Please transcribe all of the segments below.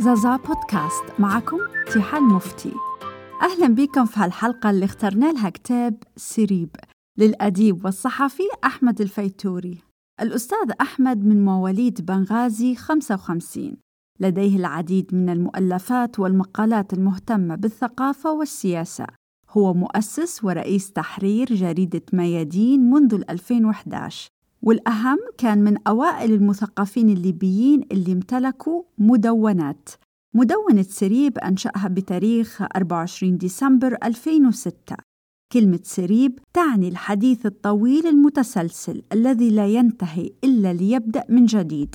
زازا بودكاست. معكم تيحان مفتي. أهلا بكم في هالحلقة اللي اخترنا لها كتاب سريب للأديب والصحفي أحمد الفيتوري. الأستاذ أحمد من مواليد بنغازي 55 لديه العديد من المؤلفات والمقالات المهتمة بالثقافة والسياسة. هو مؤسس ورئيس تحرير جريدة ميادين منذ 2011 والأهم كان من أوائل المثقفين الليبيين اللي امتلكوا مدونات. مدونة سريب أنشأها بتاريخ 24 ديسمبر 2006 كلمة سريب تعني الحديث الطويل المتسلسل الذي لا ينتهي إلا ليبدأ من جديد.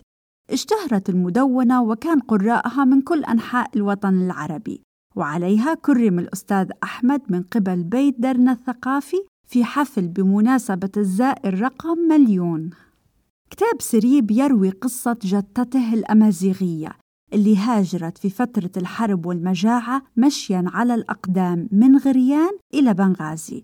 اشتهرت المدونة وكان قراءها من كل أنحاء الوطن العربي وعليها كرم الأستاذ أحمد من قبل بيت درنا الثقافي في حفل بمناسبة الزائر رقم مليون. كتاب سريب يروي قصة جدته الأمازيغية اللي هاجرت في فترة الحرب والمجاعة مشياً على الأقدام من غريان إلى بنغازي.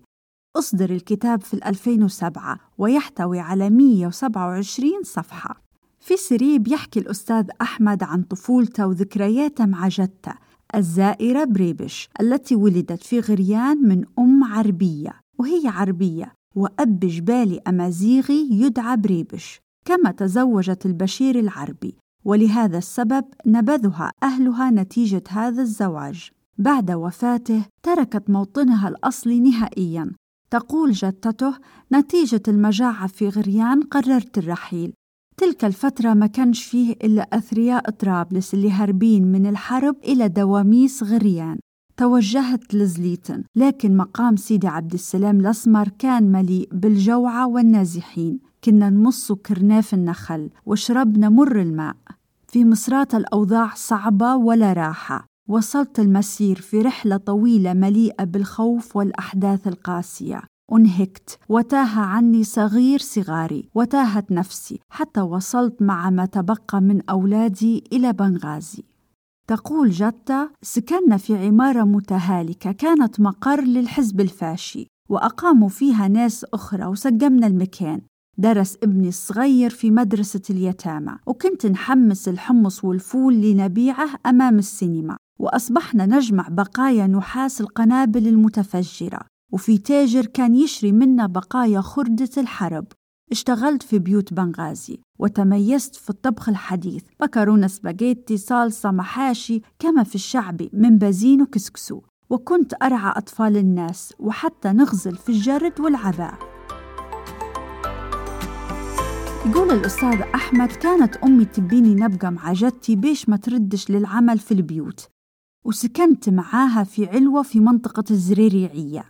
أصدر الكتاب في 2007 ويحتوي على 127 صفحة. في سريب يحكي الأستاذ أحمد عن طفولته وذكرياته مع جدته الزائرة بريبش التي ولدت في غريان من أم عربية. وهي عربية وأب جبالي أمازيغي يدعى بريبش كما تزوجت البشير العربي. ولهذا السبب نبذها أهلها نتيجة هذا الزواج. بعد وفاته تركت موطنها الأصلي نهائياً. تقول جدته نتيجة المجاعة في غريان قررت الرحيل. تلك الفترة ما كانش فيه إلا أثرياء طرابلس اللي هاربين من الحرب إلى دواميس غريان. توجهت لزليتن لكن مقام سيدي عبد السلام الأسمر كان مليء بالجوعة والنازحين. كنا نمص كرناف النخل وشربنا مر الماء. في مصرات الأوضاع صعبة ولا راحة. وصلت المسير في رحلة طويلة مليئة بالخوف والأحداث القاسية. أنهكت. وتاه عني صغير صغاري. وتاهت نفسي. حتى وصلت مع ما تبقى من أولادي إلى بنغازي. تقول جتة سكننا في عمارة متهالكة كانت مقر للحزب الفاشي وأقاموا فيها ناس أخرى وسجمنا المكان. درس ابني الصغير في مدرسة اليتامى وكنت نحمس الحمص والفول لنبيعه أمام السينما وأصبحنا نجمع بقايا نحاس القنابل المتفجرة وفي تاجر كان يشري منا بقايا خردة الحرب. اشتغلت في بيوت بنغازي وتميزت في الطبخ الحديث مكرونة سباجيتي صلصة محاشي كما في الشعبي من بازين وكسكسو. وكنت أرعى أطفال الناس وحتى نغزل في الجرد والعباء يقول الأستاذ أحمد كانت أمي تبيني نبقى مع جدتي بيش ما تردش للعمل في البيوت. وسكنت معاها في علوة في منطقة الزريريعية.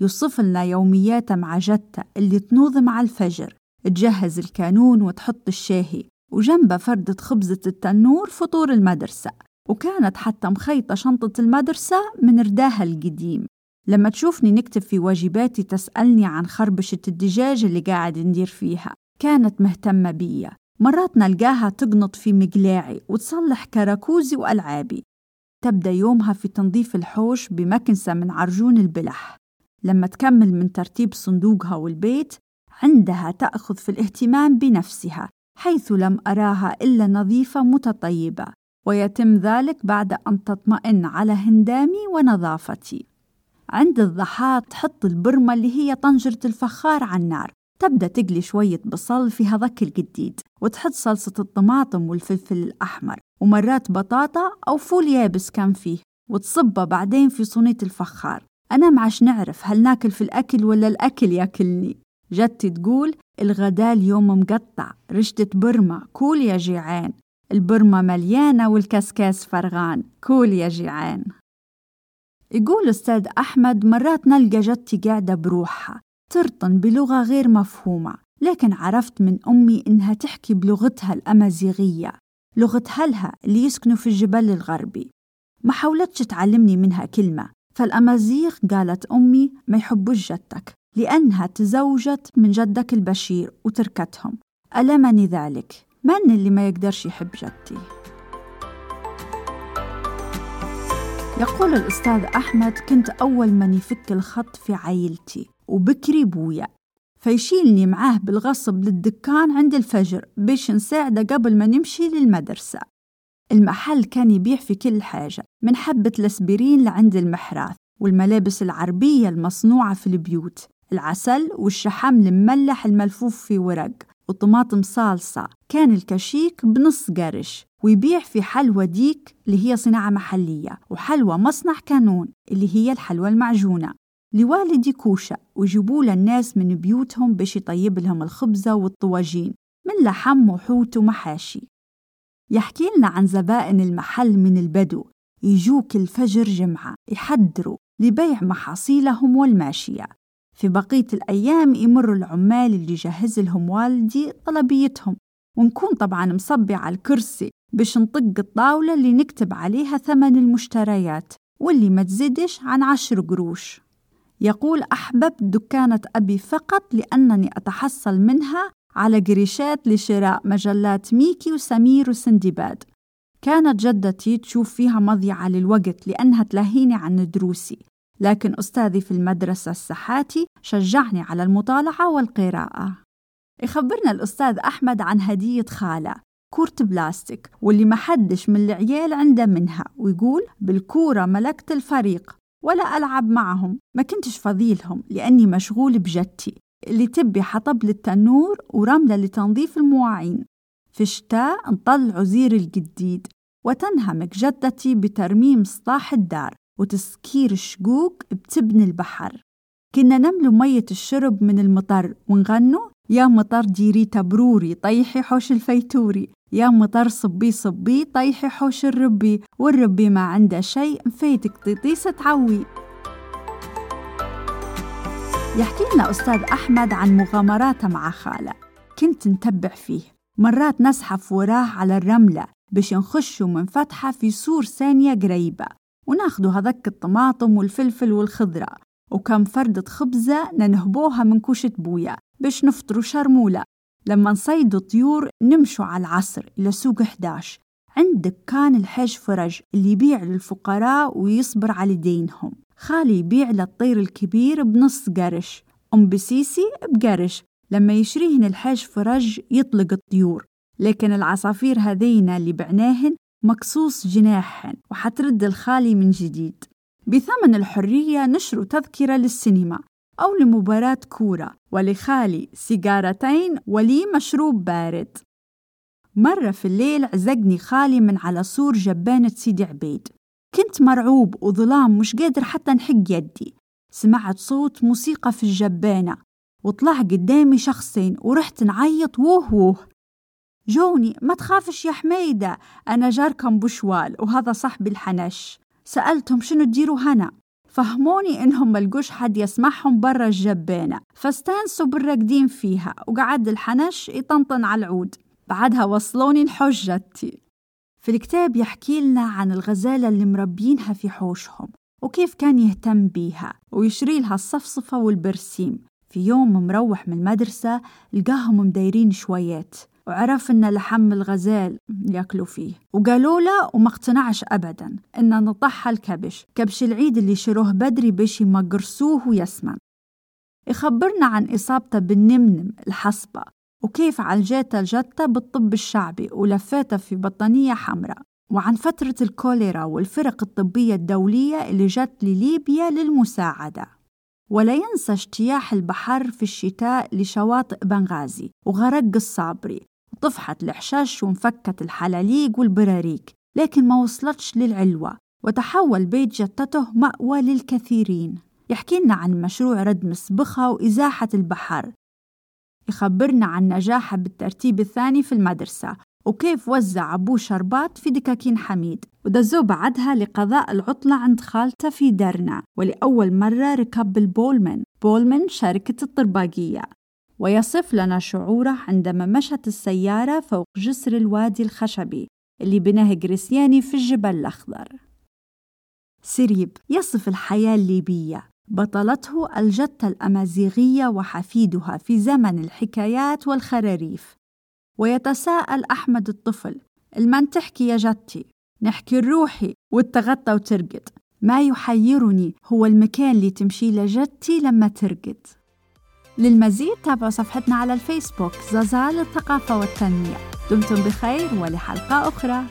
يوصف لنا يومياته مع جدته اللي تنوض مع الفجر تجهز الكانون وتحط الشاهي وجنبه فردة خبزة التنور فطور المدرسة وكانت حتى مخيطة شنطة المدرسة من رداها القديم. لما تشوفني نكتب في واجباتي تسألني عن خربشة الدجاج اللي قاعد ندير فيها. كانت مهتمة بيا. مرات نلقاها تقنط في مقلاعي وتصلح كراكوزي وألعابي. تبدأ يومها في تنظيف الحوش بمكنسة من عرجون البلح. لما تكمل من ترتيب صندوقها والبيت عندها تأخذ في الاهتمام بنفسها حيث لم أراها إلا نظيفة متطيبة ويتم ذلك بعد أن تطمئن على هندامي ونظافتي. عند الضحاة تحط البرمة اللي هي طنجرة الفخار على النار تبدأ تقلي شوية بصل في هذاك الجديد وتحط صلصة الطماطم والفلفل الأحمر ومرات بطاطا أو فول يابس كان فيه وتصبه بعدين في صينية الفخار. أنا معش نعرف هل ناكل في الأكل ولا الأكل ياكلني. جدتي تقول الغداء اليوم مقطع رشدة برمة كول يا جيعان. البرمة مليانة والكسكاس فرغان كول يا جيعان. يقول أستاذ أحمد مرات نلقى جدتي قاعدة بروحها ترطن بلغة غير مفهومة لكن عرفت من أمي إنها تحكي بلغتها الأمازيغية لغة هلها اللي يسكنوا في الجبل الغربي. ما حاولتش تعلمني منها كلمة. فالأمازيغ قالت أمي ما يحبوش جدتك لأنها تزوجت من جدك البشير وتركتهم. ألمني ذلك؟ من اللي ما يقدرش يحب جدتي يقول الأستاذ أحمد كنت أول من يفك الخط في عائلتي وبكري بويا فيشيلني معاه بالغصب للدكان عند الفجر بيش نساعده قبل ما نمشي للمدرسة. المحل كان يبيع في كل حاجة من حبة الاسبرين لعند المحراث والملابس العربية المصنوعة في البيوت العسل والشحم المملح الملفوف في ورق وطماطم صالصة كان الكشيك بنص قرش ويبيع في حلوى ديك اللي هي صناعة محلية وحلوى مصنع كانون اللي هي الحلوى المعجونة. لوالدي كوشة ويجيبوا الناس من بيوتهم باش يطيب لهم الخبزة والطواجين من لحم وحوت ومحاشي. يحكي لنا عن زبائن المحل من البدو يجوا كل فجر جمعة يحضروا لبيع محاصيلهم والماشية. في بقية الأيام يمر العمال اللي جهز لهم والدي طلبيتهم ونكون طبعا مصبي على الكرسي باش نطق الطاولة اللي نكتب عليها ثمن المشتريات واللي ما تزيدش عن عشر قروش. يقول أحببت دكانة أبي فقط لأنني أتحصل منها على قريشات لشراء مجلات ميكي وسمير وسندباد. كانت جدتي تشوف فيها مضيعة للوقت لأنها تلهيني عن دروسي. لكن أستاذي في المدرسة السحاتي شجعني على المطالعة والقراءة. يخبرنا الأستاذ أحمد عن هدية خالة كورة بلاستيك واللي ما حدش من العيال عنده منها ويقول بالكورة ملكت الفريق ولا ألعب معهم. ما كنتش فضيلهم لأني مشغول بجدتي اللي تبي حطب للتنور ورملة لتنظيف المواعين. في الشتاء نطلع عزير الجديد وتنهمك جدتي بترميم سطاح الدار وتسكير الشقوق بتبني البحر. كنا نملو مية الشرب من المطر ونغنوا يا مطر ديري تبروري طيحي حوش الفيتوري يا مطر صبي صبي طيحي حوش الربي والربي ما عنده شيء مفيتك طيطيسة تعوي يحكي لنا أستاذ أحمد عن مغامراته مع خالة. كنت نتبع فيه. مرات نزحف وراه على الرملة باش نخشوا من فتحة في سور ثانية قريبة وناخدوا هذك الطماطم والفلفل والخضرة وكم فردة خبزة ننهبوها من كوشة بويا باش نفطروا شرمولة. لما نصيدوا طيور نمشوا على العصر إلى سوق 11 عندك كان الحاج فرج اللي يبيع للفقراء ويصبر على دينهم. خالي يبيع للطير الكبير بنص قرش أم بسيسي بقرش. لما يشريهن الحاج فرج يطلق الطيور لكن العصافير هذين اللي بعناهن مقصوص جناحهن وحترد الخالي من جديد. بثمن الحرية نشروا تذكرة للسينما أو لمباراة كورة ولخالي سيجارتين ولي مشروب بارد. مرة في الليل عزقني خالي من على سور جبانة سيدي عبيد. كنت مرعوب وظلام مش قادر حتى نحق يدي. سمعت صوت موسيقى في الجبانة وطلع قدامي شخصين ورحت نعيط ووه ووه. جوني ما تخافش يا حميدة أنا جاركم بشوال وهذا صاحبي الحنش. سألتهم شنو تديروا هنا؟ فهموني إنهم ملقوش حد يسمعهم برا الجبانة. فاستأنسوا بالراقدين فيها وقعد الحنش يطنطن على العود. بعدها وصلوني لحجتي. في الكتاب يحكي لنا عن الغزالة اللي مربينها في حوشهم وكيف كان يهتم بيها ويشري لها الصفصفة والبرسيم. في يوم مروح من المدرسة لقاهم مدايرين شويات وعرف إن لحم الغزال يأكلوا فيه. وقالوا له وما اقتنعش أبدا إن نطحها الكبش كبش العيد اللي شروه بدري باش يمقرسوه ويسمن. يخبرنا عن إصابته بالنمنم الحصبة. وكيف عالجته الجتة بالطب الشعبي ولفاته في بطانية حمراء. وعن فترة الكوليرا والفرق الطبية الدولية اللي جت لليبيا للمساعدة. ولا ينسى اجتياح البحر في الشتاء لشواطئ بنغازي وغرق الصابري. وطفحت الحشاش وانفكت الحلاليق والبراريك لكن ما وصلتش للعلوة. وتحول بيت جتته مأوى للكثيرين. يحكي لنا عن مشروع رد مسبخة وإزاحة البحر. يخبرنا عن نجاحه بالترتيب الثاني في المدرسة وكيف وزع أبوه شربات في دكاكين حميد. ودزوه بعدها لقضاء العطلة عند خالته في درنا ولأول مرة ركب البولمن بولمن شركة الطرباقية. ويصف لنا شعوره عندما مشت السيارة فوق جسر الوادي الخشبي اللي بناه جريسياني في الجبل الأخضر. سريب يصف الحياة الليبية. بطلته الجتة الأمازيغية وحفيدها في زمن الحكايات والخراريف. ويتساءل أحمد الطفل المن تحكي يا جتي؟ نحكي الروحي وتغطى وترقد. ما يحيرني هو المكان اللي تمشي لجتي لما ترقد. للمزيد تابعوا صفحتنا على الفيسبوك زازال الثقافة والتنمية. دمتم بخير ولحلقة أخرى.